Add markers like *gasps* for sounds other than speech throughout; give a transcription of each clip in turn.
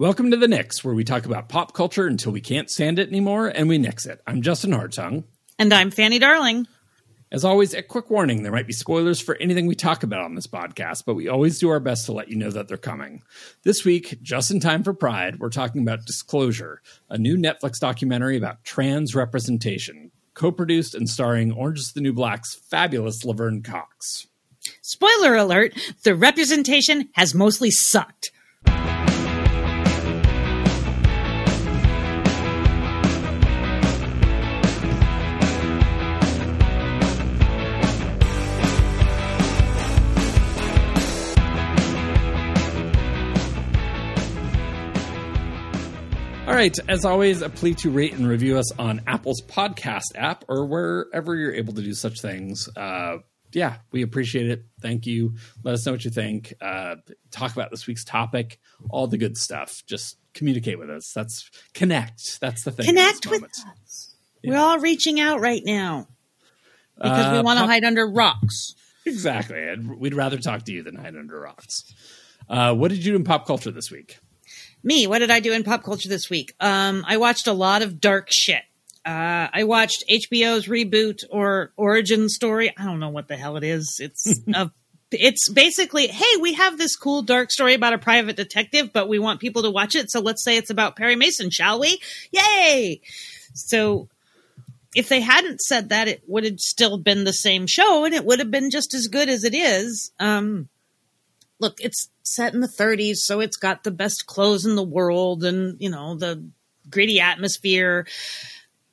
Welcome to the Nix, where we talk about pop culture until we can't stand it anymore and we nix it. I'm Justin Hartung. And I'm Fanny Darling. As always, a quick warning there might be spoilers for anything we talk about on this podcast, but we always do our best to let you know that they're coming. This week, just in time for Pride, we're talking about Disclosure, a new Netflix documentary about trans representation, co produced and starring Orange is the New Black's fabulous Laverne Cox. Spoiler alert the representation has mostly sucked. Right, as always, a plea to rate and review us on Apple's podcast app or wherever you're able to do such things. Uh, yeah, we appreciate it. Thank you. Let us know what you think. Uh, talk about this week's topic, all the good stuff. Just communicate with us. That's connect. That's the thing. Connect with us. Yeah. We're all reaching out right now because uh, we want to hide under rocks. Exactly. And we'd rather talk to you than hide under rocks. Uh, what did you do in pop culture this week? Me, what did I do in pop culture this week? Um, I watched a lot of dark shit. Uh, I watched HBO's reboot or origin story. I don't know what the hell it is. It's *laughs* a, it's basically, hey, we have this cool dark story about a private detective, but we want people to watch it. So let's say it's about Perry Mason, shall we? Yay! So if they hadn't said that, it would have still been the same show, and it would have been just as good as it is. Um, look, it's set in the 30s, so it's got the best clothes in the world and, you know, the gritty atmosphere.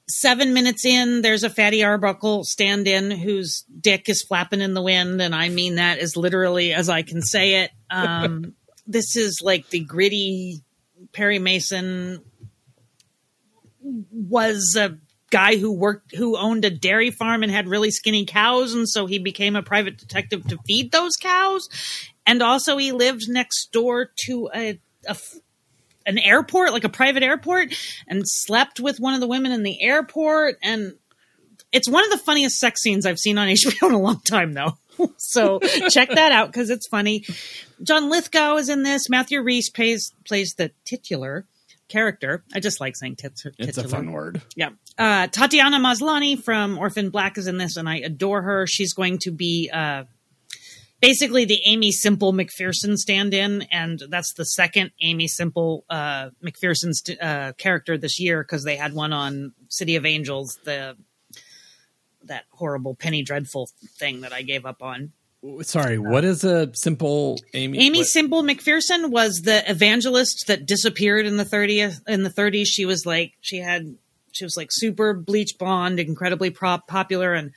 Seven minutes in, there's a Fatty Arbuckle stand in whose dick is flapping in the wind, and I mean that as literally as I can say it. Um, *laughs* this is like the gritty Perry Mason was a guy who worked who owned a dairy farm and had really skinny cows and so he became a private detective to feed those cows and also he lived next door to a, a an airport, like a private airport, and slept with one of the women in the airport. And it's one of the funniest sex scenes I've seen on *laughs* HBO in a long time, though. *laughs* so check that out because it's funny. John Lithgow is in this. Matthew Rhys plays plays the titular character. I just like saying tit- titular. It's a fun word. Yeah. Uh, Tatiana Maslany from Orphan Black is in this, and I adore her. She's going to be uh, basically the Aimee Semple McPherson stand-in, and that's the second Aimee Semple uh, McPherson's uh, character this year because they had one on City of Angels, the that horrible Penny Dreadful thing that I gave up on. Sorry, what is a simple Amy? Aimee what? Semple McPherson was the evangelist that disappeared in the 30th in the 30s. She was like she had she was like super bleach blonde, incredibly prop popular and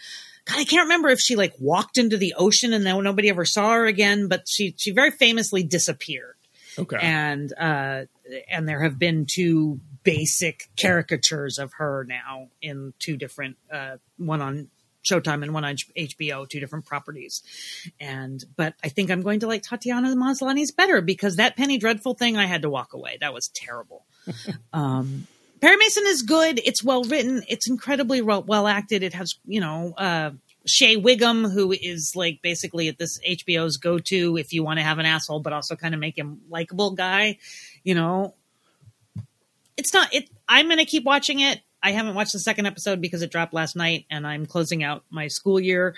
God, I can't remember if she like walked into the ocean and then nobody ever saw her again, but she she very famously disappeared. Okay. And uh and there have been two basic caricatures of her now in two different uh one on Showtime and one on HBO, two different properties. And but I think I'm going to like Tatiana Maslany's better because that Penny Dreadful thing I had to walk away. That was terrible. *laughs* um Perry Mason is good. It's well written. It's incredibly well acted. It has, you know, uh, Shea Whigham, who is like basically at this HBO's go to if you want to have an asshole, but also kind of make him likable guy. You know, it's not. It. I'm going to keep watching it. I haven't watched the second episode because it dropped last night, and I'm closing out my school year.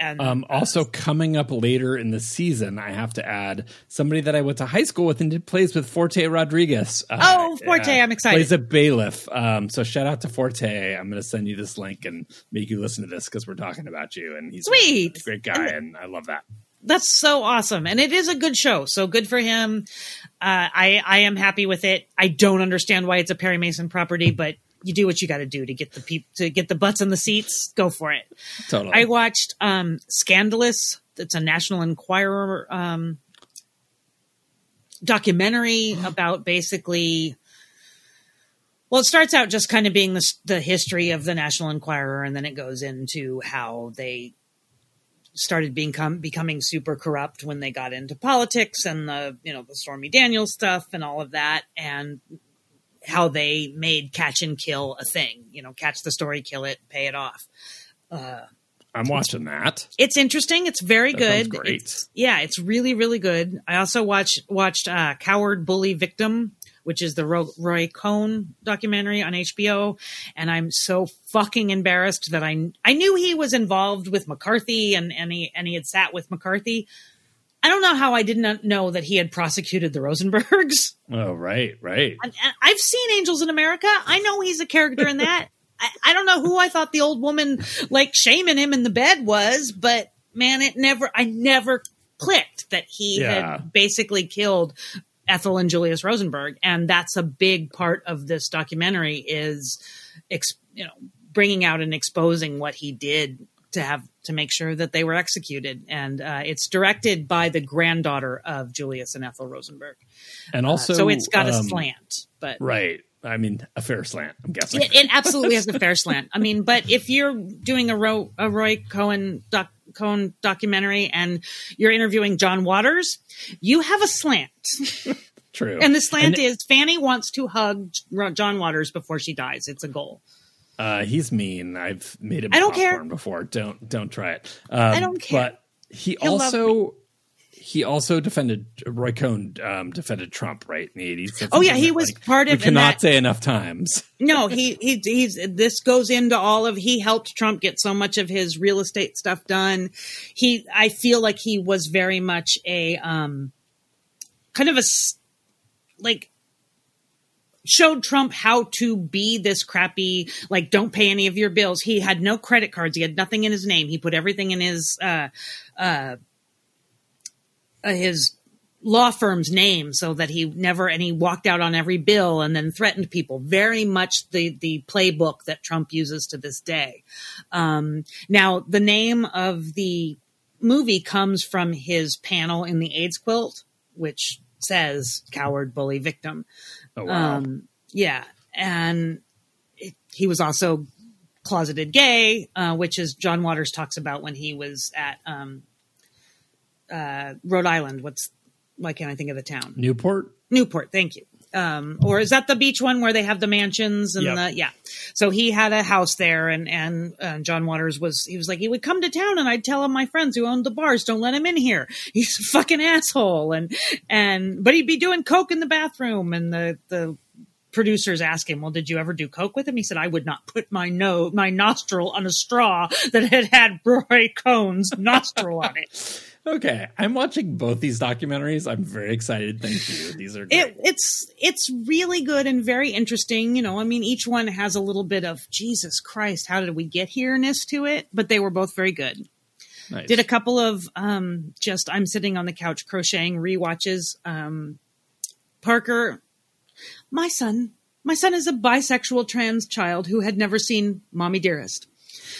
And um, also coming up later in the season, I have to add somebody that I went to high school with and did plays with Forte Rodriguez. Uh, oh, Forte! Uh, I'm excited. Plays a bailiff. Um, so shout out to Forte. I'm going to send you this link and make you listen to this because we're talking about you, and he's sweet, a great guy, and, and I love that. That's so awesome, and it is a good show. So good for him. Uh, I I am happy with it. I don't understand why it's a Perry Mason property, but you do what you got to do to get the people to get the butts in the seats. Go for it. Totally. I watched um, Scandalous. It's a National Enquirer um, documentary *gasps* about basically. Well, it starts out just kind of being the, the history of the National Enquirer, and then it goes into how they started being becoming super corrupt when they got into politics and the you know the Stormy Daniels stuff and all of that, and how they made catch and kill a thing. You know, catch the story, kill it, pay it off. Uh, I'm watching that. It's interesting. It's very that good. Great. It's, yeah, it's really really good. I also watched watched uh, Coward Bully Victim, which is the Ro- Roy Cohn documentary on HBO. And I'm so fucking embarrassed that I I knew he was involved with McCarthy and and he and he had sat with McCarthy. I don't know how I did not know that he had prosecuted the Rosenbergs. *laughs* Oh, right, right. I, I've seen Angels in America. I know he's a character in that. *laughs* I, I don't know who I thought the old woman like shaming him in the bed was, but man, it never, I never clicked that he Yeah. had basically killed Ethel and Julius Rosenberg. And that's a big part of this documentary is, ex, you know, bringing out and exposing what he did to have to make sure that they were executed. And uh, it's directed by the granddaughter of Julius and Ethel Rosenberg. And Uh, also, so it's got a um, slant, but Right. I mean, a fair slant, I'm guessing. it, it *laughs* absolutely has a fair slant. I mean, but if you're doing a, Ro, a Roy Cohn doc, Cohn documentary and you're interviewing John Waters, you have a slant, True. and the slant And, is Fanny wants to hug John Waters before she dies. It's a goal. Uh, he's mean. I've made him I don't care. before. Don't don't try it. Um, I don't care. But he He'll also he also defended Roy Cohn um, defended Trump right in the eighties. Oh, yeah, he was part of- in cannot that- say enough times. *laughs* No, he, he he's this goes into all of he helped Trump get so much of his real estate stuff done. He I feel like he was very much a um kind of a like showed Trump how to be this crappy like don't pay any of your bills. He had no credit cards. He had nothing in his name. He put everything in his uh uh, uh his law firm's name so that he never and he walked out on every bill and then threatened people very much the the playbook that trump uses to this day um, now the name of the movie comes from his panel in the aids quilt which says coward bully victim Oh wow. um, yeah, and it, he was also closeted gay, uh, which is John Waters talks about when he was at um, uh, Rhode Island. What's why can't I think of the town? Newport. Newport. Thank you. Um, or is that the beach one where they have the mansions and Yep. the yeah? So he had a house there, and and uh, John Waters was he was like he would come to town, and I'd tell him my friends who owned the bars don't let him in here. *laughs* He's a fucking asshole, and and but he'd be doing coke in the bathroom, and the the producers ask him, "Well, did you ever do coke with him?" He said, "I would not put my no my nostril on a straw that had had Roy Cohn's nostril on it." *laughs* Okay, I'm watching both these documentaries. I'm very excited. Thank you. These are it, it's it's really good and very interesting. You know, I mean, each one has a little bit of Jesus Christ, how did we get here-ness to it? But they were both very good. nice. Did a couple of um, just I'm sitting on the couch crocheting rewatches. Um, Parker, my son, my son is a bisexual trans child who had never seen Mommie Dearest.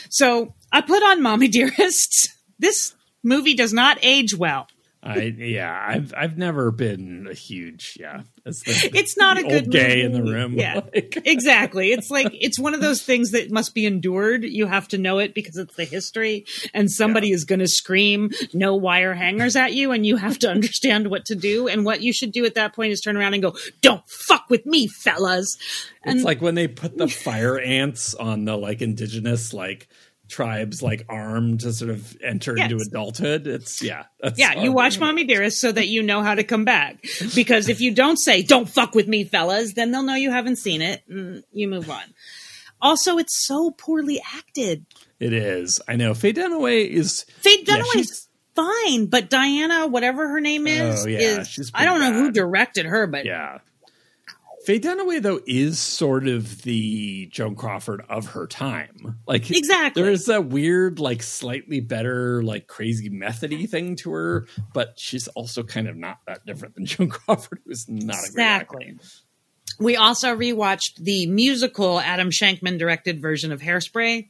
So I put on Mommie *laughs* Dearest. This movie does not age well. I yeah, I've I've never been a huge yeah. It's, the, It's not a good gay in the room. Yeah. *laughs* like- exactly. It's like it's one of those things that must be endured. You have to know it because it's the history, and somebody is going to scream "no wire hangers" at you, and you have to *laughs* understand what to do. And what you should do at that point is turn around and go, "Don't fuck with me, fellas." And, It's like when they put the fire ants on the like indigenous like tribes like arm to sort of enter Yes. into adulthood. It's yeah. That's yeah, you watch "Mommie Dearest" so that you know how to come back. Because if you don't say "Don't fuck with me, fellas," then they'll know you haven't seen it, and you move on. Also, it's so poorly acted. It is. I know. Faye Dunaway is Faye Yeah, Dunaway's fine, but Diana, whatever her name oh, is, Oh, yeah, is I don't know who directed her, but yeah. Faye Dunaway though is sort of the Joan Crawford of her time. Like Exactly. there is that weird, like slightly better, like crazy methody thing to her, but she's also kind of not that different than *laughs* Joan Crawford, who's not a great exactly. We also rewatched the musical Adam Shankman directed version of Hairspray.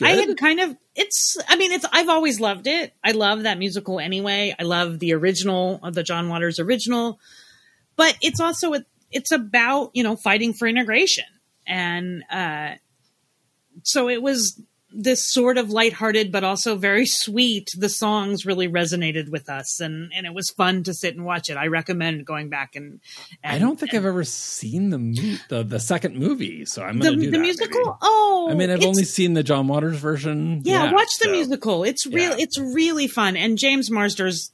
I had kind of it's I mean it's I've always loved it. I love that musical anyway. I love the original, the John Waters original. But it's also a, it's about, you know, fighting for integration. And uh so it was this sort of lighthearted but also very sweet. The songs really resonated with us and and it was fun to sit and watch it. I recommend going back and, and I don't think I've ever seen the mo- the, the second movie, so I'm the, gonna do the that, musical. maybe. Oh, I mean, I've only seen the John Waters version. yeah, watch the so- musical. It's real. yeah. It's really fun. And James Marsters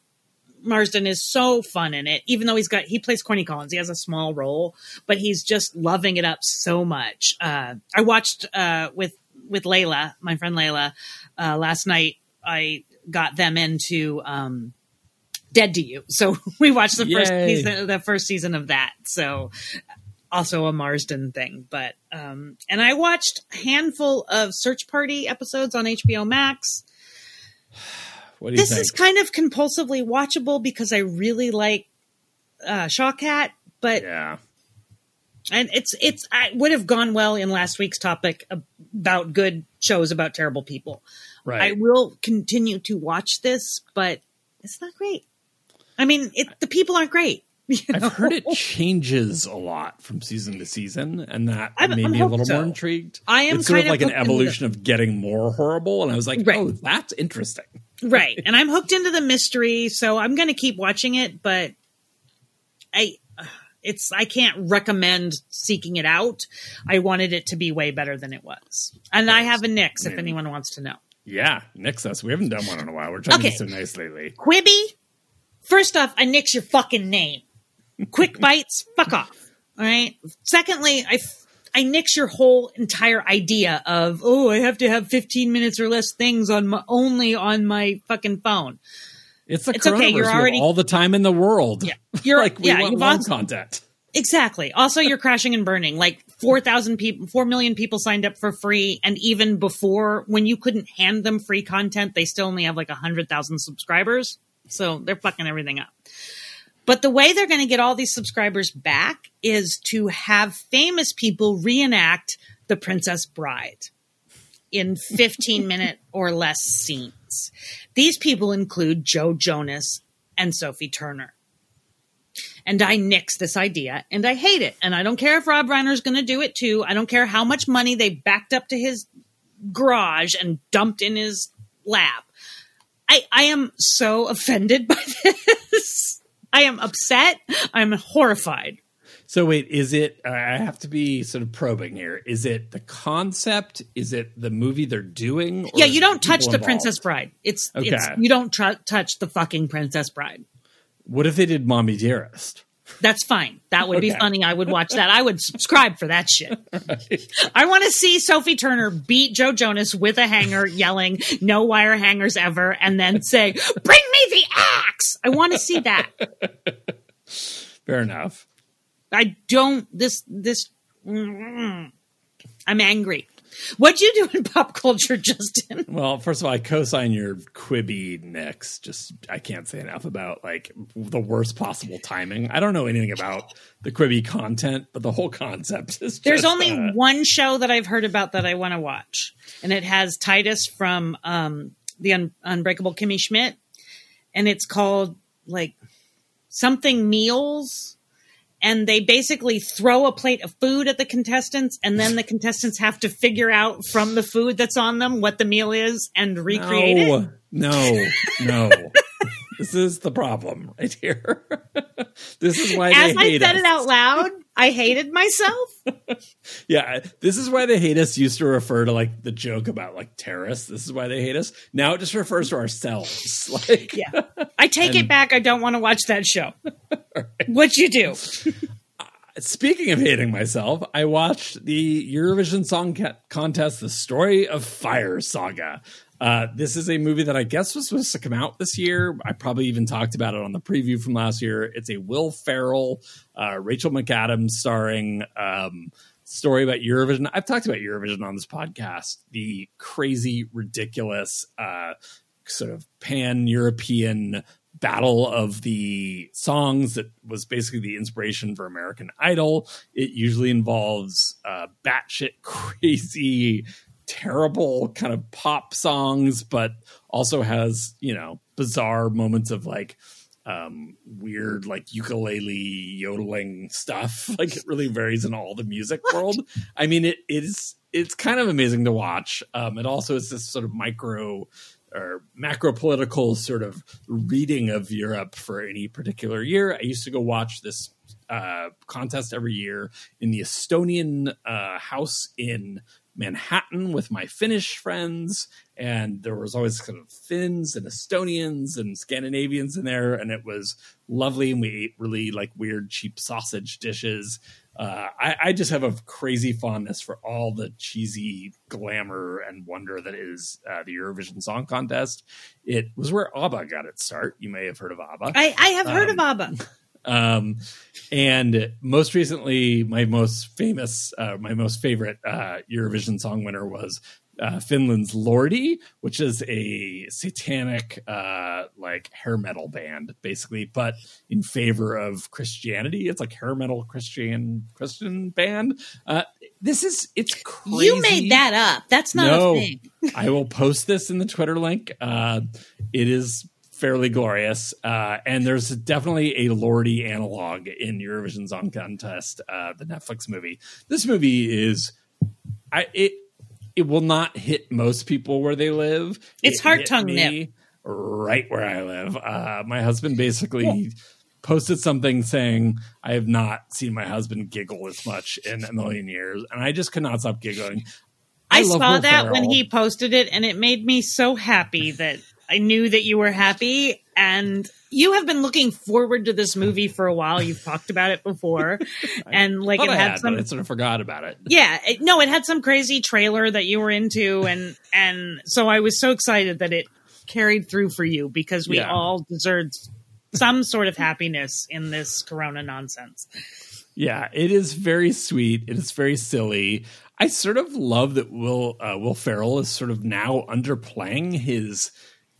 Marsden is so fun in it. Even though he's got he plays Corny Collins, he has a small role, but he's just loving it up so much. Uh, I watched uh, with with Layla, my friend Layla, uh, last night. I got them into um, Dead to You, so *laughs* we watched the first season, the first season of that. So also a Marsden thing, but um, and I watched a handful of Search Party episodes on HBO Max What do you this think? is kind of compulsively watchable because I really like uh, Shawkat, but yeah. and it's it's I would have gone well in last week's topic about good shows about terrible people. Right. I will continue to watch this, but it's not great. I mean, it, the people aren't great. *laughs* you know? I've heard it changes a lot from season to season, and that I'm- made I'm me a little so. more intrigued. I am It's sort of kind of like an evolution of getting more horrible, and I was like, Right. oh, that's interesting. right *laughs* and i'm hooked into the mystery so i'm going to keep watching it but i it's i can't recommend seeking it out i wanted it to be way better than it was and i have a nix if anyone wants to know Yeah, nix us. We haven't done one in a while. We're trying Okay. to be so nice lately. Quibi, first off, I nix your fucking name. Quick bites, fuck off. All right. Secondly, I, f- I nix your whole entire idea of, oh, I have to have 15 minutes or less things on my, only on my fucking phone. It's the It's okay, you're already- all the time in the world. Yeah. You're, *laughs* like we yeah, want you've long also, content. exactly. Also, you're *laughs* crashing and burning. Like 4,000 people, 4 million people signed up for free. And even before, when you couldn't hand them free content, they still only have like 100,000 subscribers. So they're fucking everything up. But the way they're going to get all these subscribers back is to have famous people reenact The Princess Bride in 15 *laughs* minute or less scenes. These people include Joe Jonas and Sophie Turner. And I nix this idea and I hate it. And I don't care if Rob Reiner's going to do it too. I don't care how much money they backed up to his garage and dumped in his lab. I, I am so offended by *laughs* this. I am upset. I'm horrified. So wait, is it? I have to be sort of probing here. Is it the concept? Is it the movie they're doing? or yeah, you don't touch the involved? Princess Bride. It's, it's Okay. you don't tr- touch the fucking Princess Bride. What if they did "Mommie Dearest"? That's fine. That would be funny. I would watch that. I would subscribe for that shit. *laughs* I want to see Sophie Turner beat Joe Jonas with a hanger, yelling "No wire hangers ever," and then say, "Bring me the axe." I want to see that. Fair enough. I don't. This this. mm, I'm angry. What'd you do in pop culture, Justin? *laughs* Well, first of all, I co-sign your Quibi Nix. Just I can't say enough about like the worst possible timing. I don't know anything about the Quibi content, but the whole concept is. There's just, only uh, one show that I've heard about that I want to watch, and it has Titus from um, the Un- Unbreakable Kimmy Schmidt, and it's called like something meals. And they basically throw a plate of food at the contestants, and then the contestants have to figure out from the food that's on them what the meal is and recreate it. no, no, *laughs* no. this is the problem right here. *laughs* this is why As I said us. it out loud, I hated myself. *laughs* Yeah, this is why they hate us. Used to refer to like the joke about like terrorists. This is why they hate us. Now it just refers to ourselves. *laughs* Like, Yeah. I take it back. I don't want to watch that show. *laughs* What'd you do? Uh, speaking of hating myself, I watched the Eurovision Song Contest, The Story of Fire Saga. Uh, this is a movie that I guess was supposed to come out this year. I probably even talked about it on the preview from last year. It's a Will Ferrell, uh, Rachel McAdams starring um, story about Eurovision. I've talked about Eurovision on this podcast. The crazy, ridiculous, uh, sort of pan European battle of the songs that was basically the inspiration for American Idol. It usually involves uh, batshit *laughs* crazy, terrible kind of pop songs, but also has, you know, bizarre moments of like um weird like ukulele yodeling stuff. *laughs* Like it really varies in all the music world. I mean it is it's kind of amazing to watch. Um it also is this sort of micro or macro political sort of reading of Europe for any particular year. I used to go watch this uh, contest every year in the Estonian uh, house in Manhattan with my Finnish friends, and there was always kind of Finns and Estonians and Scandinavians in there, and it was lovely. And we ate really like weird, cheap sausage dishes. Uh, I, I, just have a crazy fondness for all the cheesy glamour and wonder that is uh, the Eurovision Song Contest. It was where ABBA got its start. You may have heard of ABBA. I, I have heard um, of ABBA. *laughs* Um, and most recently, my most famous, uh, my most favorite uh, Eurovision song winner was uh, Finland's Lordi, which is a satanic uh, like hair metal band, basically, but in favor of Christianity. It's like hair metal Christian Christian band. Uh, this is it's crazy. You made that up. That's not no, a thing. I will post this in the Twitter link. Uh, it is fairly glorious, uh, and there's definitely a Lordi analog in Eurovision Song Contest, uh, the Netflix movie. This movie is. I, it it will not hit most people where they live. It's it heart tongue nip. Right where I live. Uh, my husband basically yeah. posted something saying, I have not seen my husband giggle as much in a million years. And I just could not stop giggling. I, I saw Will that Ferrell. when he posted it, and it made me so happy that I knew that you were happy. And you have been looking forward to this movie for a while. You've talked about it before, *laughs* and like it had, had some. I sort of forgot about it. Yeah, it, no, it had some crazy trailer that you were into, and and so I was so excited that it carried through for you because we yeah. all deserved some sort of happiness in this Corona nonsense. Yeah, it is very sweet. It is very silly. I sort of love that Will uh, Will Ferrell is sort of now underplaying his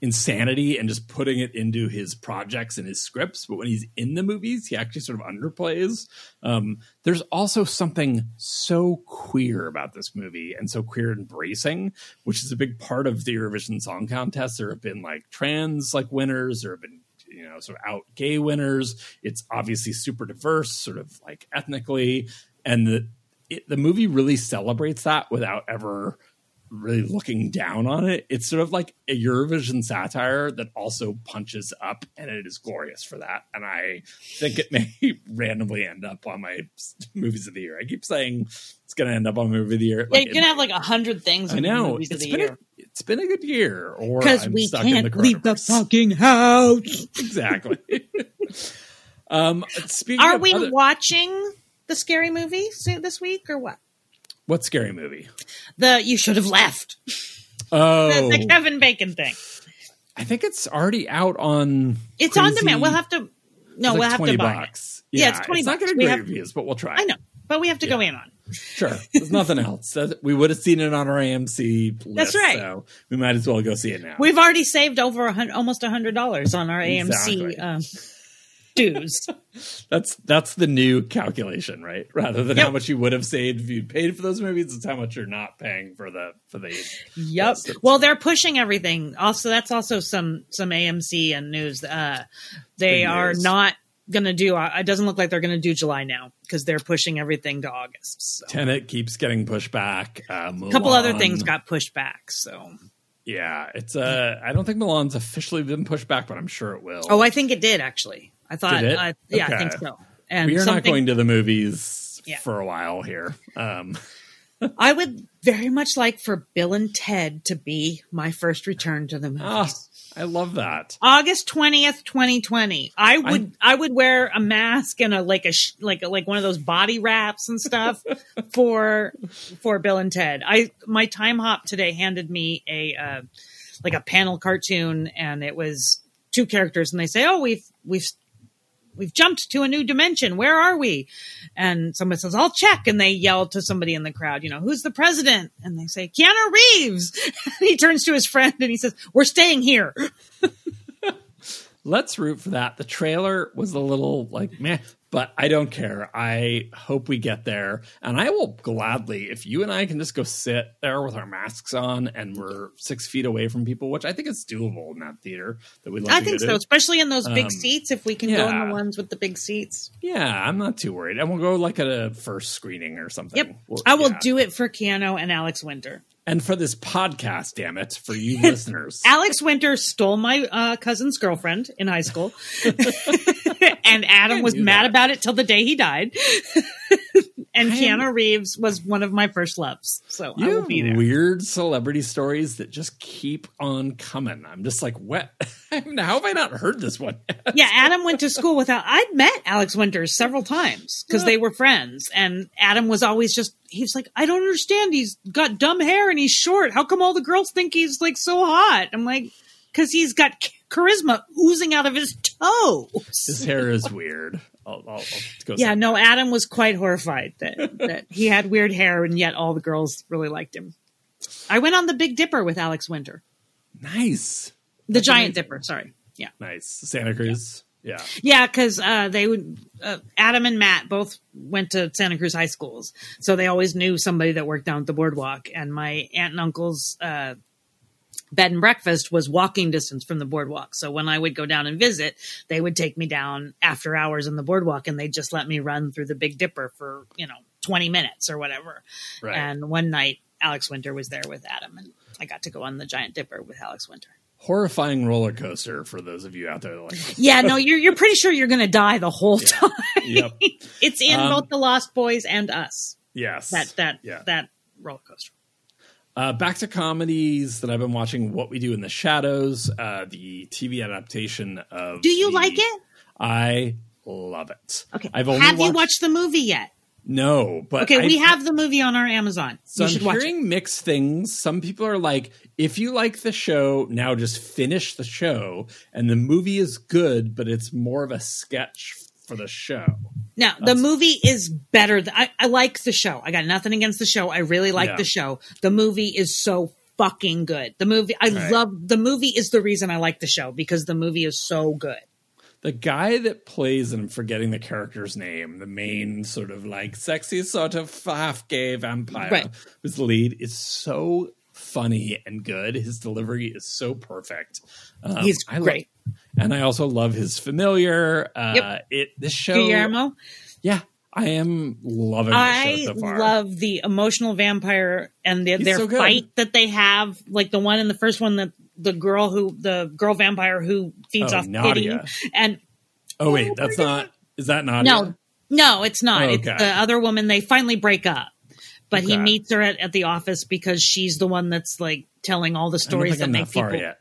insanity and just putting it into his projects and his scripts. But when he's in the movies, he actually sort of underplays. Um, there's also something so queer about this movie and so queer embracing, which is a big part of the Eurovision Song Contest. There have been like trans like winners, there have been you know sort of out gay winners. It's obviously super diverse, sort of like ethnically, and the it, the movie really celebrates that without ever really looking down on it. It's sort of like a Eurovision satire that also punches up, and it is glorious for that. And I think it may *laughs* randomly end up on my movies of the year. I keep saying it's going to end up on movie of the year. Like, yeah, you're going to have like a hundred things. I know. Movies it's of the year. A, it's been a good year, or because we can't the leave the fucking house. *laughs* exactly. *laughs* um, speaking, are we other- watching the scary movie this week or what? What scary movie? The you should have left. Oh, the, the Kevin Bacon thing. I think it's already out on. It's crazy, on demand. We'll have to. No, we'll have to buy bucks. it. Yeah, yeah it's twenty. It's bucks. not going to great reviews, but we'll try. I know, but we have to yeah. go in on. Sure, there's nothing *laughs* else. We would have seen it on our AMC. List, That's right. So we might as well go see it now. We've already saved over a hundred, almost a hundred dollars on our AMC. Um, dues. *laughs* that's that's the new calculation, right? Rather than yep. how much you would have saved if you'd paid for those movies, it's how much you're not paying for the for the. Yep. Well, they're pushing everything. Also, that's also some some AMC and news. Uh, they are not going to do. Uh, it doesn't look like they're going to do July now because they're pushing everything to August. So. Tenet keeps getting pushed back. Uh, a couple other things got pushed back. So yeah, it's uh I don't think Mulan's officially been pushed back, but I'm sure it will. Oh, I think it did actually. I thought, uh, yeah, okay. I think so. And we are not going to the movies yeah. for a while here. Um. I would very much like for Bill and Ted to be my first return to the movies. Oh, I love that. August twentieth, twenty twenty. I would I, I, would wear a mask and a like a like a, like one of those body wraps and stuff *laughs* for for Bill and Ted. I my time hop today handed me a uh, like a panel cartoon and it was two characters and they say, "Oh, we've we've we've jumped to a new dimension. Where are we? And someone says, I'll check. And they yell to somebody in the crowd, you know, who's the president? And they say, Keanu Reeves. *laughs* he turns to his friend and he says, we're staying here. *laughs* Let's root for that. The trailer was a little like meh, but I don't care. I hope we get there. And I will gladly, if you and I can just go sit there with our masks on and we're six feet away from people, which I think is doable in that theater that we like I think so, especially in those big um, seats, if we can yeah. go in the ones with the big seats. Yeah, I'm not too worried. And we'll go like at a first screening or something. Yep. We'll, I will yeah. do it for Keanu and Alex Winter and for this podcast, damn it, for you *laughs* listeners. Alex Winter stole my uh, cousin's girlfriend in high school, *laughs* *laughs* and Adam was mad that. about it till the day he died. And I am- Keanu Reeves was one of my first loves. So I will be there. weird celebrity stories that just keep on coming. I'm just like, what? *laughs* How have I not heard this one? *laughs* yeah, Adam went to school without. I'd met Alex Winters several times because Yeah. they were friends, and Adam was always just. He's like, I don't understand. He's got dumb hair and he's short. How come all the girls think he's like so hot? I'm like, because he's got charisma oozing out of his toes. His hair is weird. I'll, I'll, I'll go Yeah, no, Adam was quite horrified that, *laughs* that he had weird hair and yet all the girls really liked him. I went on the Big Dipper with Alex Winter. Nice. The That's Giant amazing. Dipper, sorry. Yeah. Nice. Santa Cruz. Yeah. Yeah, because uh, they would. Uh, Adam and Matt both went to Santa Cruz high schools, so they always knew somebody that worked down at the boardwalk. And my aunt and uncle's uh, bed and breakfast was walking distance from the boardwalk. So when I would go down and visit, they would take me down after hours on the boardwalk, and they'd just let me run through the Big Dipper for you know twenty minutes or whatever. Right. And one night, Alex Winter was there with Adam, and I got to go on the Giant Dipper with Alex Winter. Horrifying roller coaster for those of you out there. Like, *laughs* Yeah, no, you're you're pretty sure you're going to die the whole time. yep. *laughs* It's in Um, both the Lost Boys and us. Yes. That that Yeah. that roller coaster. Uh, back to comedies that I've been watching. What We Do in the Shadows, uh, the TV adaptation of. Do you the- like it? I love it. Okay. I've only have you watched, watched the movie yet? No, but Okay, I- we have the movie on our Amazon. So you I'm should watch it. hearing mixed things. Some people are like, if you like the show, now just finish the show. And the movie is good, but it's more of a sketch for the show. Now, the movie is better. Th- I, I like the show. I got nothing against the show. I really like Yeah. the show. The movie is so fucking good. The movie, I Right. love the movie. Is the reason I like the show because the movie is so good. The guy that plays, and I'm forgetting the character's name, the main sort of like sexy sort of half gay vampire Right. who's the lead, is so funny and good. His delivery is so perfect. Um, He's great. And I also love his familiar. Uh, Yep. It this show, Guillermo, yeah, I am loving I show so far. love the emotional vampire and the, their so fight that they have. Like the one in the first one that the girl who the girl vampire who feeds Oh, off Nadia. pity and Oh wait, Oh that's my not. Is that Nadia? no, no, it's not. It's the other woman. They finally break up, but he meets her at, at the office because she's the one that's like telling all the stories that make people. yet.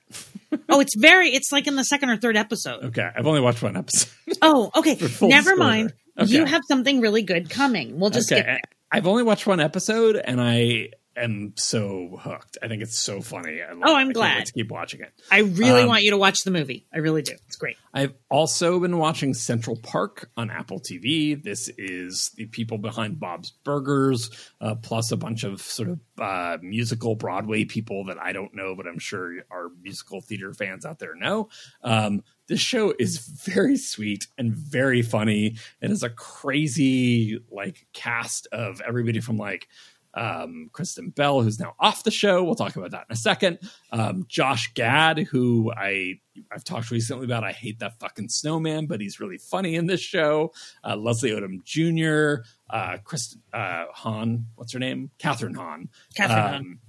Oh, it's very. It's like in the second or third episode. Okay, I've only watched one episode. Oh, okay. *laughs* Never mind. Okay. You have something really good coming. We'll just okay, skip it. I've only watched one episode, and I am so hooked. I think it's so funny. I love Oh. I'm I glad. to keep watching it. I really Um, want you to watch the movie. I really do. It's great. I've also been watching Central Park on Apple TV. This is the people behind Bob's Burgers, uh, plus a bunch of sort of uh, musical Broadway people that I don't know, but I'm sure our musical theater fans out there know. Um, this show is very sweet and very funny. It is a crazy like cast of everybody from like um, Kristen Bell, who's now off the show. We'll talk about that in a second. Um, Josh Gad, who I I've talked recently about. I hate that fucking snowman, but he's really funny in this show. Uh, Leslie Odom Jr., uh, Chris uh, Hahn, what's her name? Kathryn Hahn. Kathryn Hahn. Um,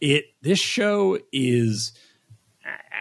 It this show is.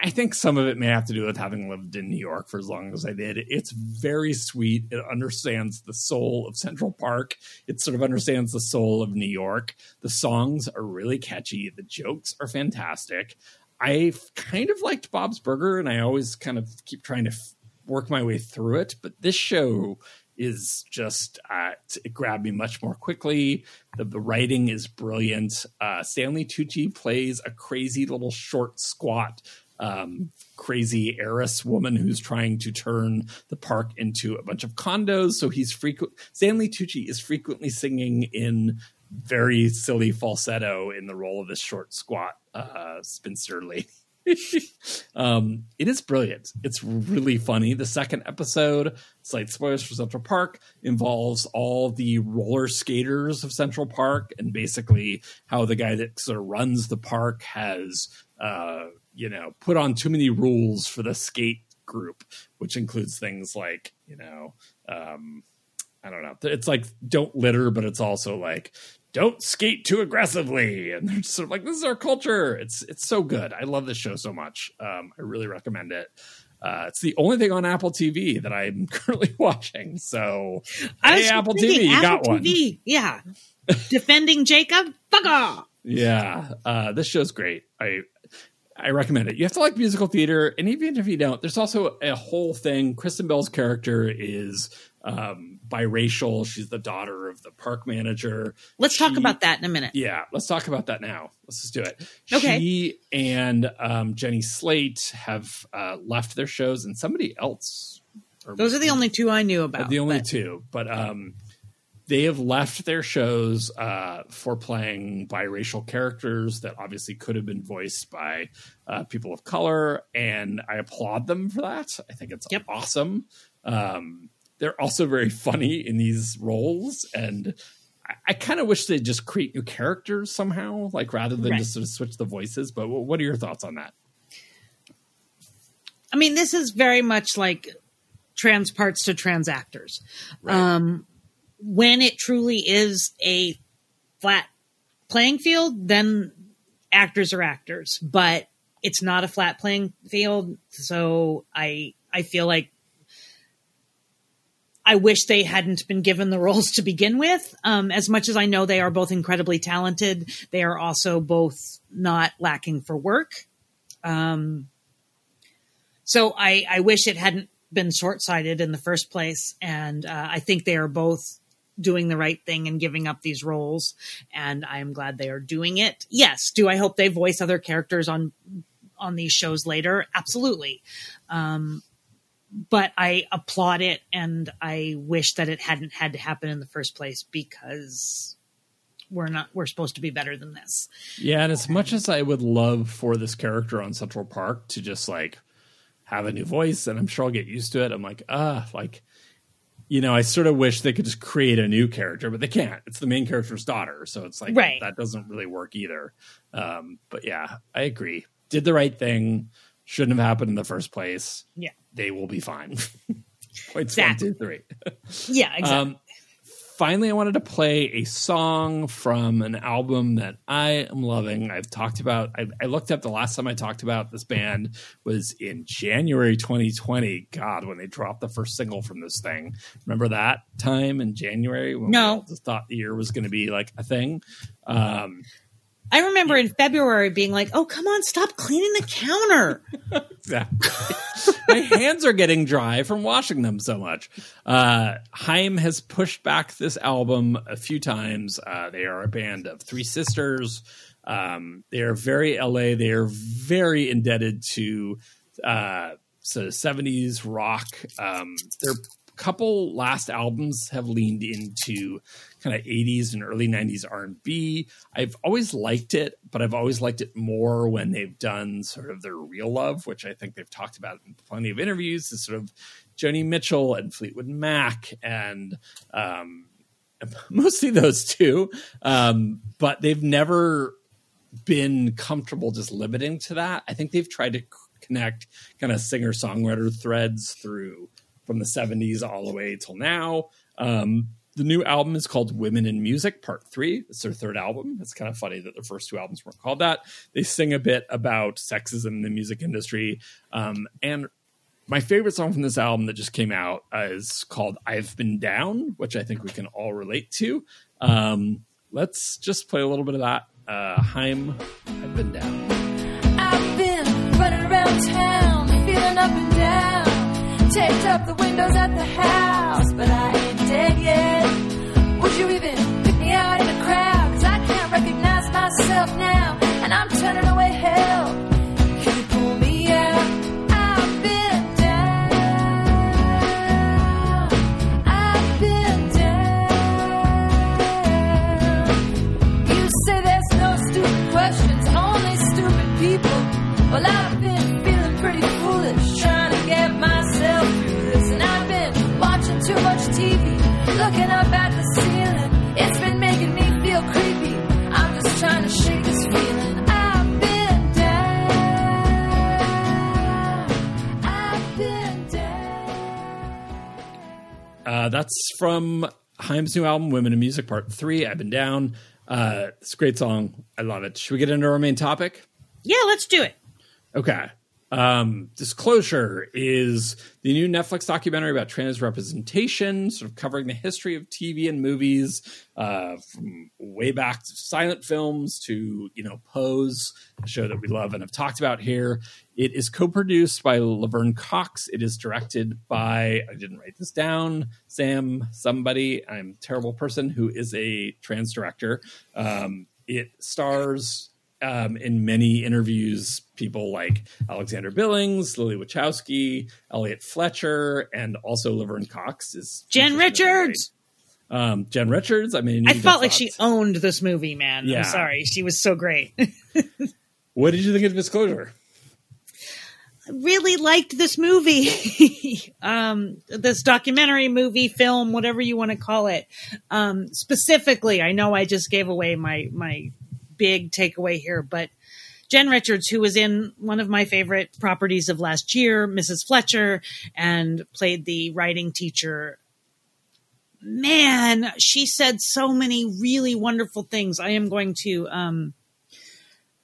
I think some of it may have to do with having lived in New York for as long as I did. It's very sweet. It understands the soul of Central Park. It sort of understands the soul of New York. The songs are really catchy. The jokes are fantastic. I kind of liked Bob's Burger, and I always kind of keep trying to f- work my way through it. But this show is just uh, it grabbed me much more quickly. The, the writing is brilliant. Uh, Stanley Tucci plays a crazy little short, squat, um, crazy heiress woman who's trying to turn the park into a bunch of condos. So he's frequent. Stanley Tucci is frequently singing in very silly falsetto in the role of this short, squat uh, spinster lady. *laughs* um, it is brilliant. It's really funny. The second episode, slight spoilers for Central Park, involves all the roller skaters of Central Park and basically how the guy that sort of runs the park has, uh, you know, put on too many rules for the skate group, which includes things like, you know, um, I don't know. It's like don't litter, but it's also like don't skate too aggressively. And they're sort of like, this is our culture. It's it's so good. I love this show so much. Um, I really recommend it. Uh, it's the only thing on Apple TV that I'm *laughs* currently watching. So, I hey, Apple thinking, TV, you Apple got one. TV, yeah. Defending Jacob, fuck off. Yeah, uh, this show's great. I I recommend it. You have to like musical theater, and even if you don't, there's also a whole thing. Kristen Bell's character is um, biracial. She's the daughter of the park manager. Let's talk about that in a minute. Yeah, let's talk about that now. Let's just do it. Okay. She and um, Jenny Slate have uh, left their shows, and somebody else. or- Those are the only two I knew about. the only but- two, but um, they have left their shows uh, for playing biracial characters that obviously could have been voiced by uh, people of color, and I applaud them for that. I think it's Yep. awesome. Um, they're also very funny in these roles, and I, I kind of wish they'd just create new characters somehow, like rather than Right. just sort of switch the voices. But what are your thoughts on that? I mean, this is very much like trans parts to trans actors. Right. Um, when it truly is a flat playing field, then actors are actors, but it's not a flat playing field. So I, I feel like I wish they hadn't been given the roles to begin with. Um, as much as I know they are both incredibly talented, they are also both not lacking for work. Um, so I, I wish it hadn't been short sighted in the first place. And uh, I think they are both doing the right thing and giving up these roles. And I am glad they are doing it. Yes. Do I hope they voice other characters on on these shows later? Absolutely. Um, but I applaud it, and I wish that it hadn't had to happen in the first place because we're not we're supposed to be better than this. Yeah, and as much as I would love for this character on Central Park to just like have a new voice, and I'm sure I'll get used to it, I'm like, ah, like, you know, I sort of wish they could just create a new character, but they can't. It's the main character's daughter, so it's like Right. that doesn't really work either. Um, but yeah, I agree. Did the right thing. Shouldn't have happened in the first place. Yeah. They will be fine. *laughs* Points Exactly. one, two, three. Yeah, exactly. Um, finally, I wanted to play a song from an album that I am loving. I've talked about. I, I looked up the last time I talked about this band was in January 2020. God, when they dropped the first single from this thing. Remember that time in January when No. we just thought the year was going to be like a thing. Um, I remember in February being like, "Oh, come on, stop cleaning the counter." *laughs* Exactly. *laughs* My hands are getting dry from washing them so much. Uh, Haim has pushed back this album a few times. Uh, they are a band of three sisters. Um, they are very LA. They are very indebted to uh, of 70s rock. Um, their couple last albums have leaned into kind of 80s and early 90s R&B. I've always liked it, but I've always liked it more when they've done sort of their real love, which I think they've talked about in plenty of interviews, is sort of Joni Mitchell and Fleetwood Mac and um, *laughs* mostly those two. Um, but they've never been comfortable just limiting to that. I think they've tried to connect kind of singer songwriter threads through from the 70s all the way till now. Um, the new album is called Women in Music Part 3. It's their third album. It's kind of funny that the first two albums weren't called that. They sing a bit about sexism in the music industry. Um, and my favorite song from this album that just came out is called I've Been Down, which I think we can all relate to. Um, let's just play a little bit of that. Uh, Haim, I've Been Down. I've been running around town, feeling up and down. Taped up the windows at the house, but I ain't dead yet. Would you even pick me out in the crowd? Cause I can't recognize myself now, and I'm turning away Uh, that's from Haim's new album, Women in Music Part 3. I've Been Down. Uh, it's a great song. I love it. Should we get into our main topic? yeah, let's do it. Okay. Um, Disclosure is the new Netflix documentary about trans representation, sort of covering the history of TV and movies, uh, from way back to silent films to you know Pose, a show that we love and have talked about here. It is co-produced by Laverne Cox. It is directed by I didn't write this down. Sam, somebody. I'm a terrible person who is a trans director. Um, it stars um, in many interviews people like Alexandra Billings, Lily Wachowski, Elliot Fletcher, and also Laverne Cox is Jen Richards. Um, Jen Richards. I mean, I felt like she owned this movie, man. Yeah. I'm sorry. She was so great. *laughs* What did you think of Disclosure? I really liked this movie. *laughs* um, this documentary, movie, film, whatever you want to call it. Um, specifically, I know I just gave away my my big takeaway here, but Jen Richards, who was in one of my favorite properties of last year, Mrs. Fletcher, and played the writing teacher. Man, she said so many really wonderful things. I am going to um,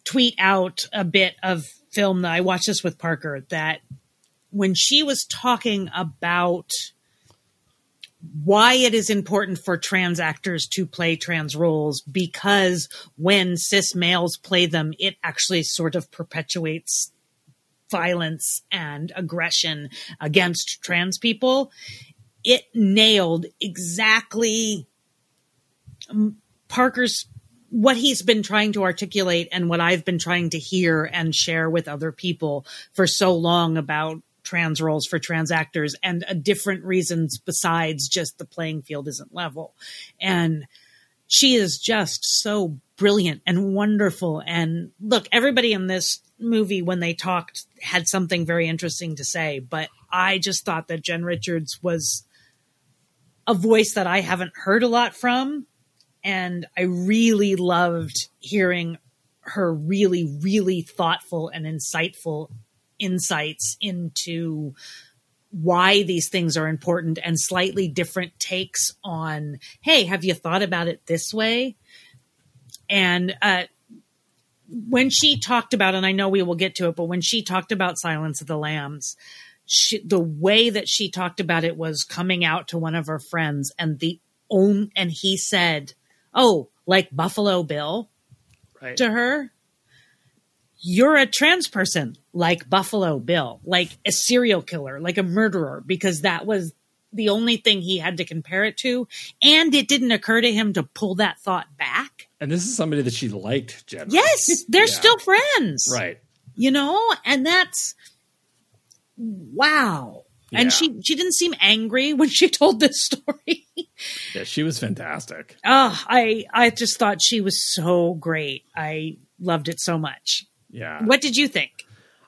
tweet out a bit of film that I watched this with Parker that when she was talking about why it is important for trans actors to play trans roles because when cis males play them, it actually sort of perpetuates violence and aggression against trans people. It nailed exactly um, Parker's what he's been trying to articulate and what I've been trying to hear and share with other people for so long about trans roles for trans actors and uh, different reasons besides just the playing field isn't level. And she is just so brilliant and wonderful. And look, everybody in this movie, when they talked, had something very interesting to say. But I just thought that Jen Richards was a voice that I haven't heard a lot from. And I really loved hearing her really, really thoughtful and insightful insights into why these things are important and slightly different takes on, hey, have you thought about it this way? And uh, when she talked about, and I know we will get to it, but when she talked about Silence of the Lambs, she, the way that she talked about it was coming out to one of her friends, and the own, and he said, "Oh, like Buffalo Bill." Right. to her, you're a trans person like Buffalo Bill, like a serial killer, like a murderer, because that was the only thing he had to compare it to. And it didn't occur to him to pull that thought back. And this is somebody that she liked, Jen. Yes, they're Yeah. still friends. Right. You know, and that's wow. Yeah. And she she didn't seem angry when she *laughs* told this story. Yeah, she was fantastic. oh, I I just thought she was so great. I loved it so much. Yeah. What did you think?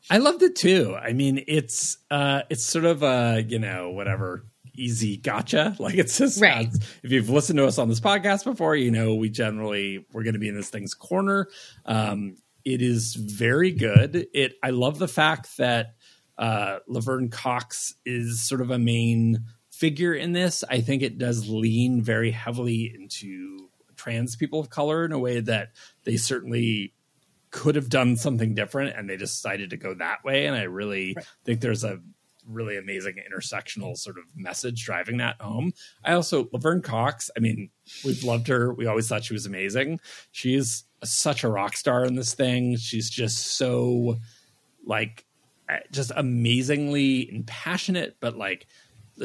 I loved it too. I mean, it's uh it's sort of a, you know, whatever easy gotcha. *laughs* Like it's just Right. if you've listened to us on this podcast before, you know we generally we're gonna be in this thing's corner. Um it is very good. It I love the fact that uh Laverne Cox is sort of a main figure in this. I think it does lean very heavily into trans people of color in a way that they certainly could have done something different and they decided to go that way and i really think there's a really amazing intersectional sort of message driving that home. I also laverne cox i mean we've loved her. We always thought she was amazing. She's such a rock star in this thing. She's just so like uh, just amazingly impassionate but like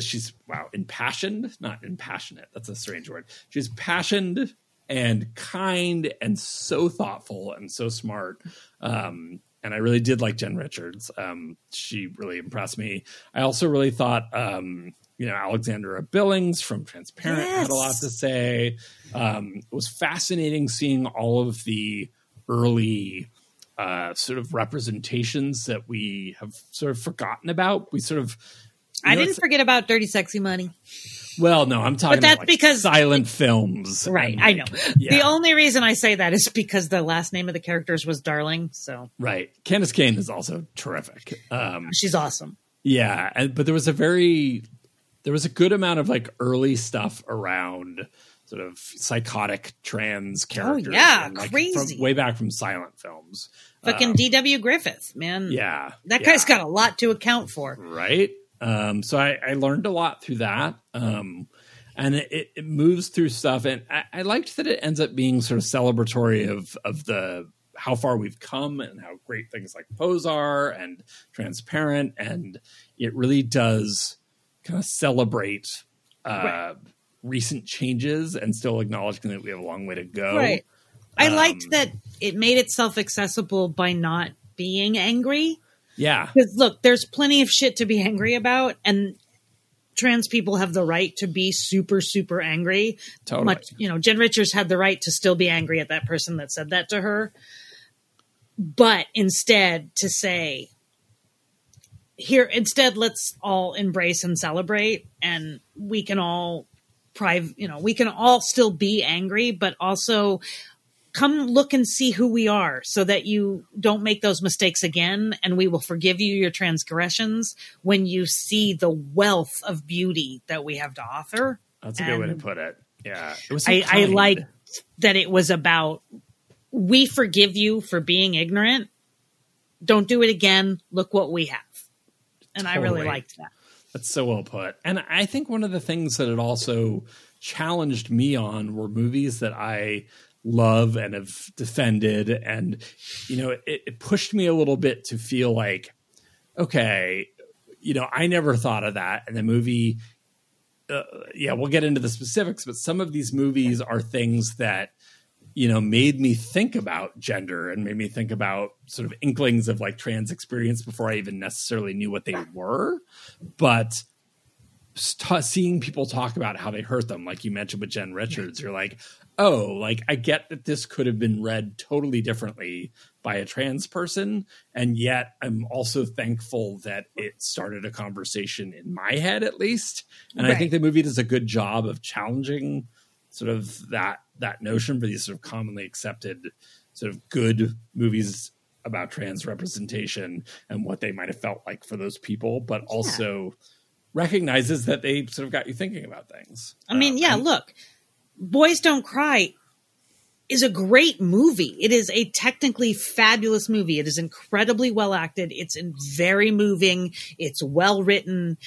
she's wow impassioned? Not impassionate. That's a strange word. She's passioned and kind and so thoughtful and so smart um and i really did like jen richards um she really impressed me i also really thought um you know alexandra billings from transparent had a lot to say um it was fascinating seeing all of the early uh, sort of representations that we have sort of forgotten about. We sort of. I know, didn't forget about Dirty Sexy Money. Well, no, I'm talking But that's about like because- silent films, Right, and, I know. yeah, The only reason I say that is because the last name of the characters was Darling, so right. Candis Cayne is also terrific. Um, she's awesome. Yeah, and but there was a very there was a good amount of like early stuff around sort of psychotic trans characters. Oh, yeah, and, like, crazy. From way back from silent films. Fucking Um, D.W. Griffith, man. yeah, That yeah. guy's got a lot to account for. right um so i i learned a lot through that um and it, it- moves through stuff and I, I liked that it ends up being sort of celebratory of of the how far we've come and how great things like pose are and transparent and it really does kind of celebrate uh Right. recent changes and still acknowledging that we have a long way to go Right. I liked Um, that it made itself accessible by not being angry. Yeah Because look, there's plenty of shit to be angry about, and trans people have the right to be super, super angry. totally Much, you know, Jen Richards had the right to still be angry at that person that said that to her. But instead, to say, here, instead, let's all embrace and celebrate, and we can all, prive, you know, we can all still be angry, but also come look and see who we are so that you don't make those mistakes again and we will forgive you your transgressions when you see the wealth of beauty that we have to offer. That's a good way to put it. Yeah. It was so I, I kind. liked that it was about we forgive you for being ignorant. Don't do it again. Look what we have. And i really liked that. That's so well put. And I think one of the things that it also challenged me on were movies that I love and have defended. And, you know, it, it pushed me a little bit to feel like, okay, you know, I never thought of that. And the movie, uh, yeah, we'll get into the specifics, but some of these movies are things that, you know, made me think about gender and made me think about sort of inklings of like trans experience before I even necessarily knew what they were. But st- seeing people talk about how they hurt them, like you mentioned with Jen Richards, you're like, oh, like I get that this could have been read totally differently by a trans person. And yet I'm also thankful that it started a conversation in my head, at least. And I think the movie does a good job of challenging sort of that that notion for these sort of commonly accepted sort of good movies about trans representation and what they might have felt like for those people, but also recognizes that they sort of got you thinking about things. I mean, Uh, yeah, and- look, Boys Don't Cry is a great movie. It is a technically fabulous movie. It is incredibly well acted. It's in- very moving. It's well written.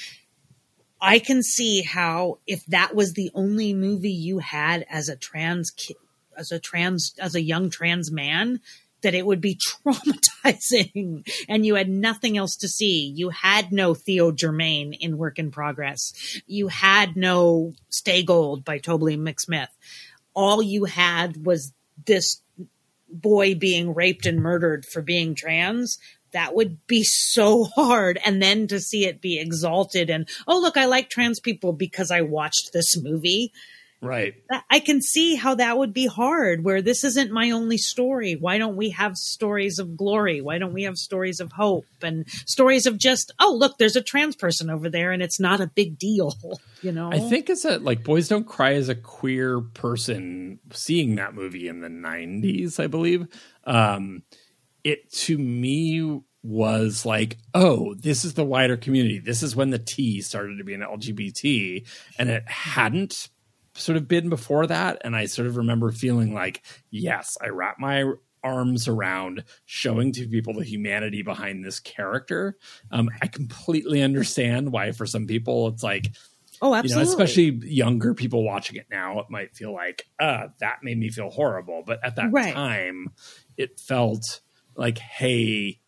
I can see how if that was the only movie you had as a trans ki- as a trans as a young trans man that it would be *laughs* traumatizing and you had nothing else to see. You had no Theo Germaine in Work in Progress. You had no Stay Gold by Tobly McSmith. All you had was this boy being raped and murdered for being trans. That would be so hard. And then to see it be exalted and, oh, look, I like trans people because I watched this movie. Right. I can see how that would be hard where this isn't my only story. Why don't we have stories of glory? Why don't we have stories of hope and stories of just, oh, look, there's a trans person over there and it's not a big deal, *laughs* you know? I think as a like Boys Don't Cry as a queer person seeing that movie in the 90s, I believe. Um it to me was like, oh, this is the wider community. This is when the T started to be an LGBT and it hadn't sort of been before that and I sort of remember feeling like, yes, I wrap my arms around showing to people the humanity behind this character. Um, I completely understand why for some people it's like, oh, you absolutely. know, especially younger people watching it now, it might feel like, uh, that made me feel horrible. But at that Right. time, it felt like, hey,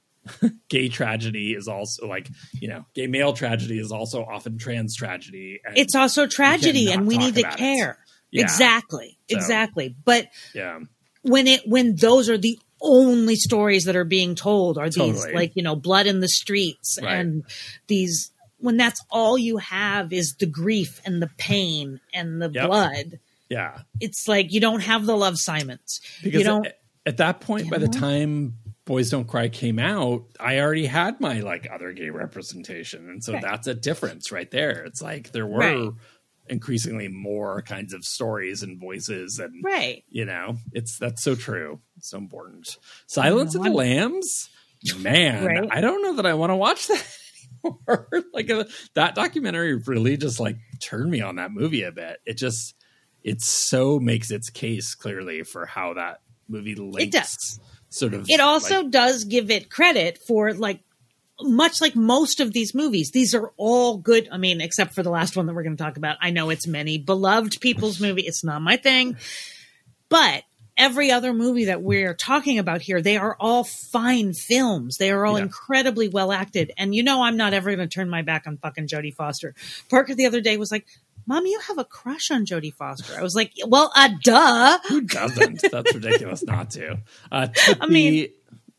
*laughs* gay tragedy is also like, you know, gay male tragedy is also often trans tragedy. It's also tragedy not and we need to care. Yeah. Exactly. So- Exactly. But yeah, when it when those are the only stories that are being told are these like you know blood in the streets Right. and these when that's all you have is the grief and the pain and the Yep. blood yeah. it's like you don't have the love simons Because you don't at, at that point, by the time Boys Don't Cry came out, I already had my like other gay representation, and so Right. that's a difference right there. It's like there were Right. increasingly more kinds of stories and voices, and right you know, it's that's so true. It's so important. Silence of the Lambs, man, Right. I don't know that I want to watch that anymore. *laughs* like uh, that documentary really just like turned me on that movie a bit. It just it so makes its case clearly for how that movie links. Sort of. It also like- does give it credit for like much like most of these movies. These are all good. I mean, except for the last one that we're going to talk about. I know it's many beloved people's movie. It's not my thing, but every other movie that we're talking about here, they are all fine films. They are all Yeah. incredibly well acted. And you know, I'm not ever going to turn my back on fucking Jodie Foster. Parker the other day was like, Mom, you have a crush on Jodie Foster. I was like, well, uh, duh. Who doesn't? That's ridiculous not to. Uh, *laughs* Tootsie mean-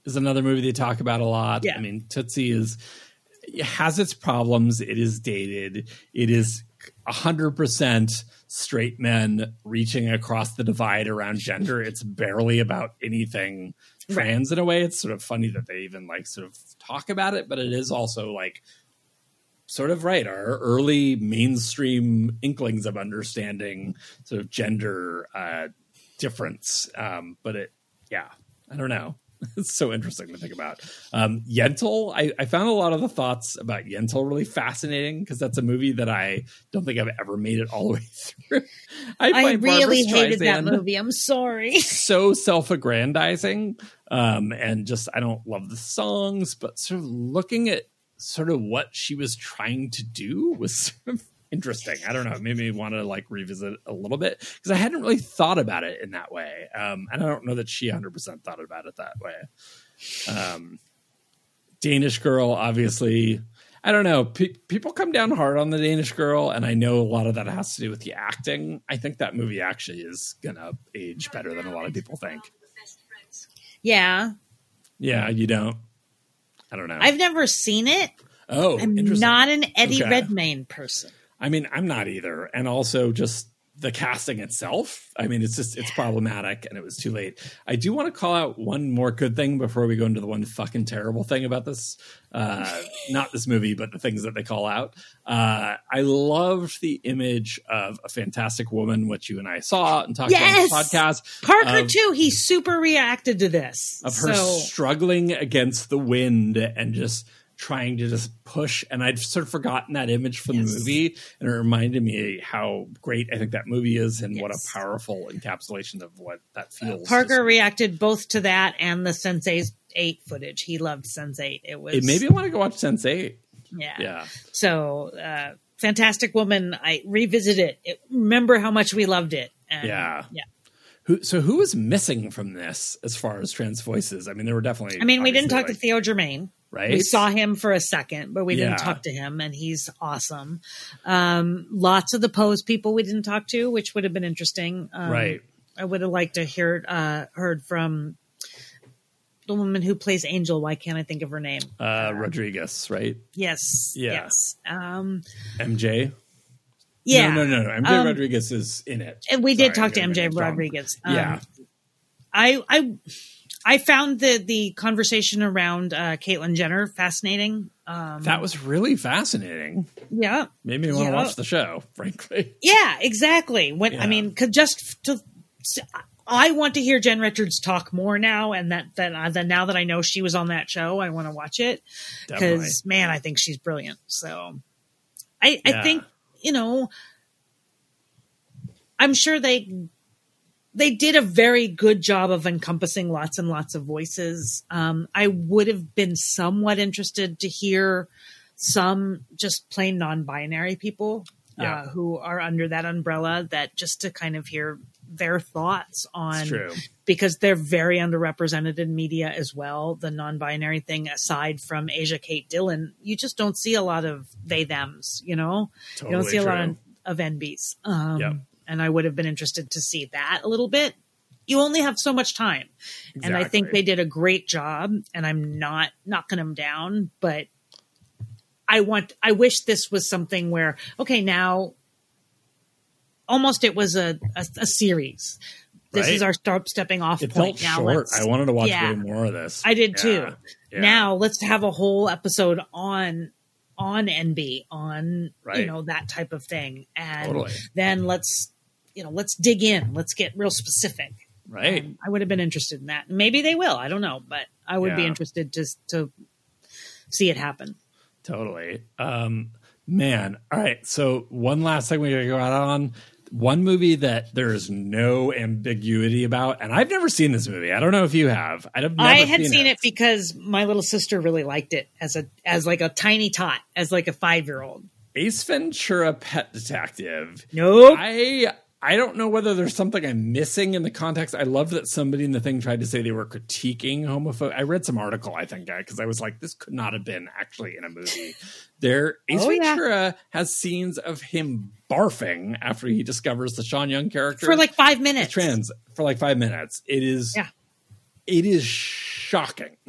is another movie they talk about a lot. Yeah. I mean, Tootsie is it has its problems. It is dated. It is hundred percent straight men reaching across the divide around gender. It's barely about anything trans in a way. It's sort of funny that they even like sort of talk about it, but it is also like sort of right our early mainstream inklings of understanding sort of gender uh difference um but it yeah i don't know *laughs* it's so interesting to think about um yentl I, I found a lot of the thoughts about yentl really fascinating because that's a movie that i don't think i've ever made it all the way *laughs* through i, I really hated that movie. I'm sorry. *laughs* so self-aggrandizing um and just i don't love the songs but sort of looking at sort of what she was trying to do was *laughs* sort of interesting i don't know it made me want to like revisit a little bit because i hadn't really thought about it in that way um and i don't know that she 100% thought about it that way um danish girl obviously I don't know. Pe- people come down hard on the Danish girl, and I know a lot of that has to do with the acting. I think that movie actually is gonna age better than a lot of people think. Yeah. Yeah, you don't. I don't know. I've never seen it. oh, I'm not an Eddie Okay. Redmayne person. I mean, I'm not either, and also just the casting itself. I mean, it's just it's problematic, and it was too late. I do want to call out one more good thing before we go into the one fucking terrible thing about this. Uh, *laughs* not this movie, but the things that they call out. Uh, I loved the image of a fantastic woman, which you and I saw and talked Yes! about on the podcast. Parker Of- too. He super reacted to this. of her so struggling against the wind and just trying to just push and i'd sort of forgotten that image from Yes. the movie and it reminded me how great i think that movie is and what a powerful encapsulation of what that feels Parker reacted both to that and the Sense Eight footage. He loved Sense8. It was it made me want to go watch sense 8 yeah. yeah So uh, Fantastic Woman. I revisit it. it. Remember how much we loved it. And, Yeah. Yeah. who so who was missing from this as far as trans voices i mean there were definitely I mean, we didn't talk to Theo Germaine. Right We saw him for a second, but we Yeah. didn't talk to him, and he's awesome. Um, lots of the Pose people we didn't talk to, which would have been interesting. Um, right I would have liked to hear uh, heard from the woman who plays Angel. Why can't I think of her name? uh rodriguez right Yes, Yeah. yes, um, mj yeah. no no no no mj Um, rodriguez is in it And we did talk to MJ. Rodriguez. Um, yeah I I I found the the conversation around uh, Caitlyn Jenner fascinating. Um, that was really fascinating yeah, made me want to Yeah. watch the show frankly yeah, exactly. When Yeah. I mean, cause just to, I want to hear Jen Richards talk more now, and that that uh, that now that I know she was on that show, I want to watch it because man, I think she's brilliant. So, I I think you know, I'm sure they they did a very good job of encompassing lots and lots of voices. Um, I would have been somewhat interested to hear some just plain non-binary people Yeah. uh, who are under that umbrella. That just to kind of hear their thoughts on true. because they're very underrepresented in media as well. The non-binary thing, aside from Asia Kate Dillon, you just don't see a lot of they them's. You know, you don't Totally see a lot of, of NBs. Um, Yep. And I would have been interested to see that a little bit. You only have so much time, and I think they did a great job. And I'm not knocking them down, but I want. I wish this was something where okay now. Almost, it was a a, a series. This Right. is our start stepping off It point. felt now short. I wanted to watch yeah. way more of this. I did Yeah. too. Yeah. Now let's have a whole episode on on NB on Right. you know that type of thing, and Totally. then let's you know let's dig in. Let's get real specific. right. Um, I would have been interested in that. Maybe they will. I don't know, but I would be interested to to see it happen. Totally. Um, man. All right. So one last thing we gotta go out on one movie that there is no ambiguity about, and I've never seen this movie. I don't know if you have. I've never I had seen it. because my little sister really liked it as a as like a tiny tot, as like a five year old. Ace Ventura: Pet Detective. Nope. I I don't know whether there's something I'm missing in the context. I love that somebody in the thing tried to say they were critiquing homophobia. I read some article, I think, because I was like, this could not have been actually in a movie. *laughs* There, Ace Oh, yeah. Ventura has scenes of him barfing after he discovers the Sean Young character For like five minutes. trans for like five minutes. It is, Yeah. it is shocking. *laughs*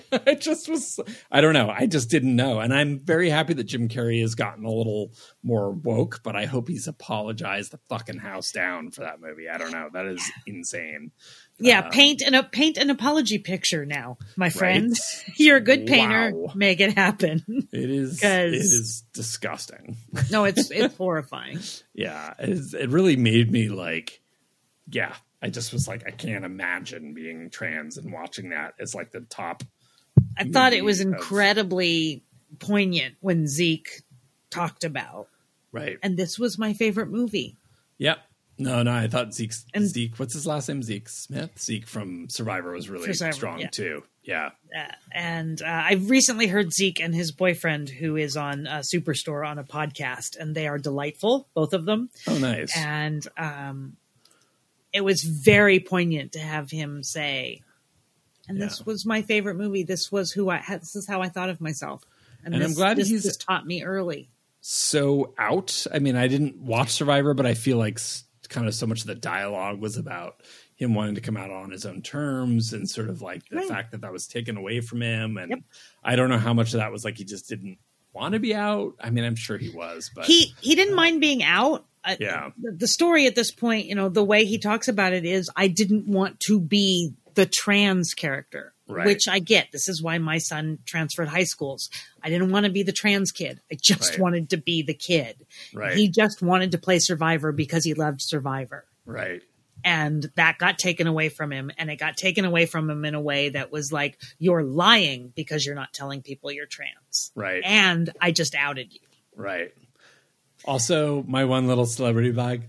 *laughs* I just was, I don't know. I just didn't know. And I'm very happy that Jim Carrey has gotten a little more woke, but I hope he's apologized the fucking house down for that movie. I don't know. That is insane. Yeah, Uh, paint an a paint an apology picture now, my friend. *laughs* You're a good painter. Wow. Make it happen. It is, it *laughs* is disgusting. no, it's it's horrifying. yeah. It, is, it really made me like, yeah. I just was like, I can't imagine being trans and watching that as like the top. I thought it was incredibly poignant when Zeke talked about, Right. and this was my favorite movie. Yep. No, no, I thought Zeke's And- Zeke. What's his last name? Zeke Smith. Zeke from Survivor was really Survivor, strong yeah. too. Yeah. Uh, and uh, I recently heard Zeke and his boyfriend, who is on uh, Superstore, on a podcast, and they are delightful, both of them. Oh, nice. and um, it was very poignant to have him say, "And this was my favorite movie. This was who I. had This is how I thought of myself." And I'm glad this, he's- this taught me early. so out. I mean, I didn't watch Survivor, but I feel like kind of so much of the dialogue was about him wanting to come out on his own terms and sort of like the Right. fact that that was taken away from him. And Yep. I don't know how much of that was like he just didn't want to be out. I mean, I'm sure he was, but He he didn't mind being out. Uh, Yeah. the story at this point, you know, the way he talks about it is, I didn't want to be the trans character, Right. which I get. This is why my son transferred high schools. I didn't want to be the trans kid. I just Right. wanted to be the kid. Right. He just wanted to play Survivor because he loved Survivor. right. and that got taken away from him and it got taken away from him in a way that was like you're lying because you're not telling people you're trans Right. and i just outed you Right. Also, my one little celebrity bag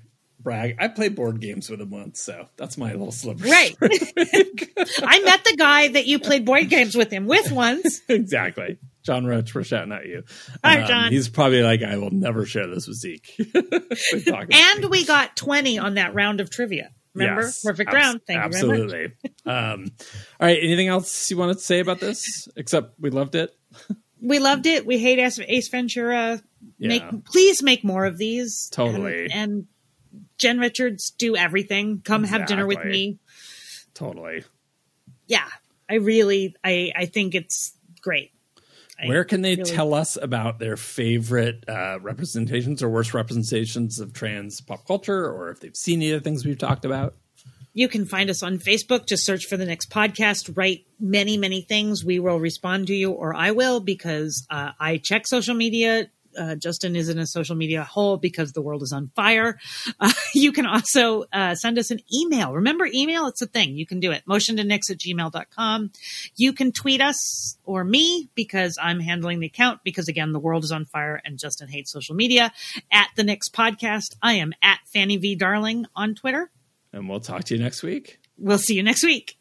brag. I played board games with him once, so that's my little celebrity. right *laughs* i met the guy that you played board games with him with once *laughs* exactly. John Roach, we're shouting at you. Hi, Um, John. He's probably like, I will never share this with Zeke. *laughs* And we got 20 on that round of trivia remember Yes, perfect abs- round thank you Absolutely. um, all right. Anything else you wanted to say about this? Except we loved it. we loved it we hate ace, ace ventura Yeah. make please make more of these Totally. and, and jen richards do everything come have dinner with me Totally. yeah, I really, I, I think it's great. I Where can they really- tell us about their favorite uh, representations or worst representations of trans pop culture, or if they've seen any of the things we've talked about? You can find us on Facebook. Just search for the next podcast. Write many, many things. We will respond to you, or I will, because uh, I check social media. Uh, Justin is in a social media hole because the world is on fire. Uh, *laughs* you can also uh, send us an email. Remember, email? It's a thing. You can do it. Motion to nix at gmail.com. You can tweet us or me because I'm handling the account because, again, the world is on fire and Justin hates social media. At the Nix podcast, I am at Fanny V. Darling on Twitter. And we'll talk to you next week. We'll see you next week.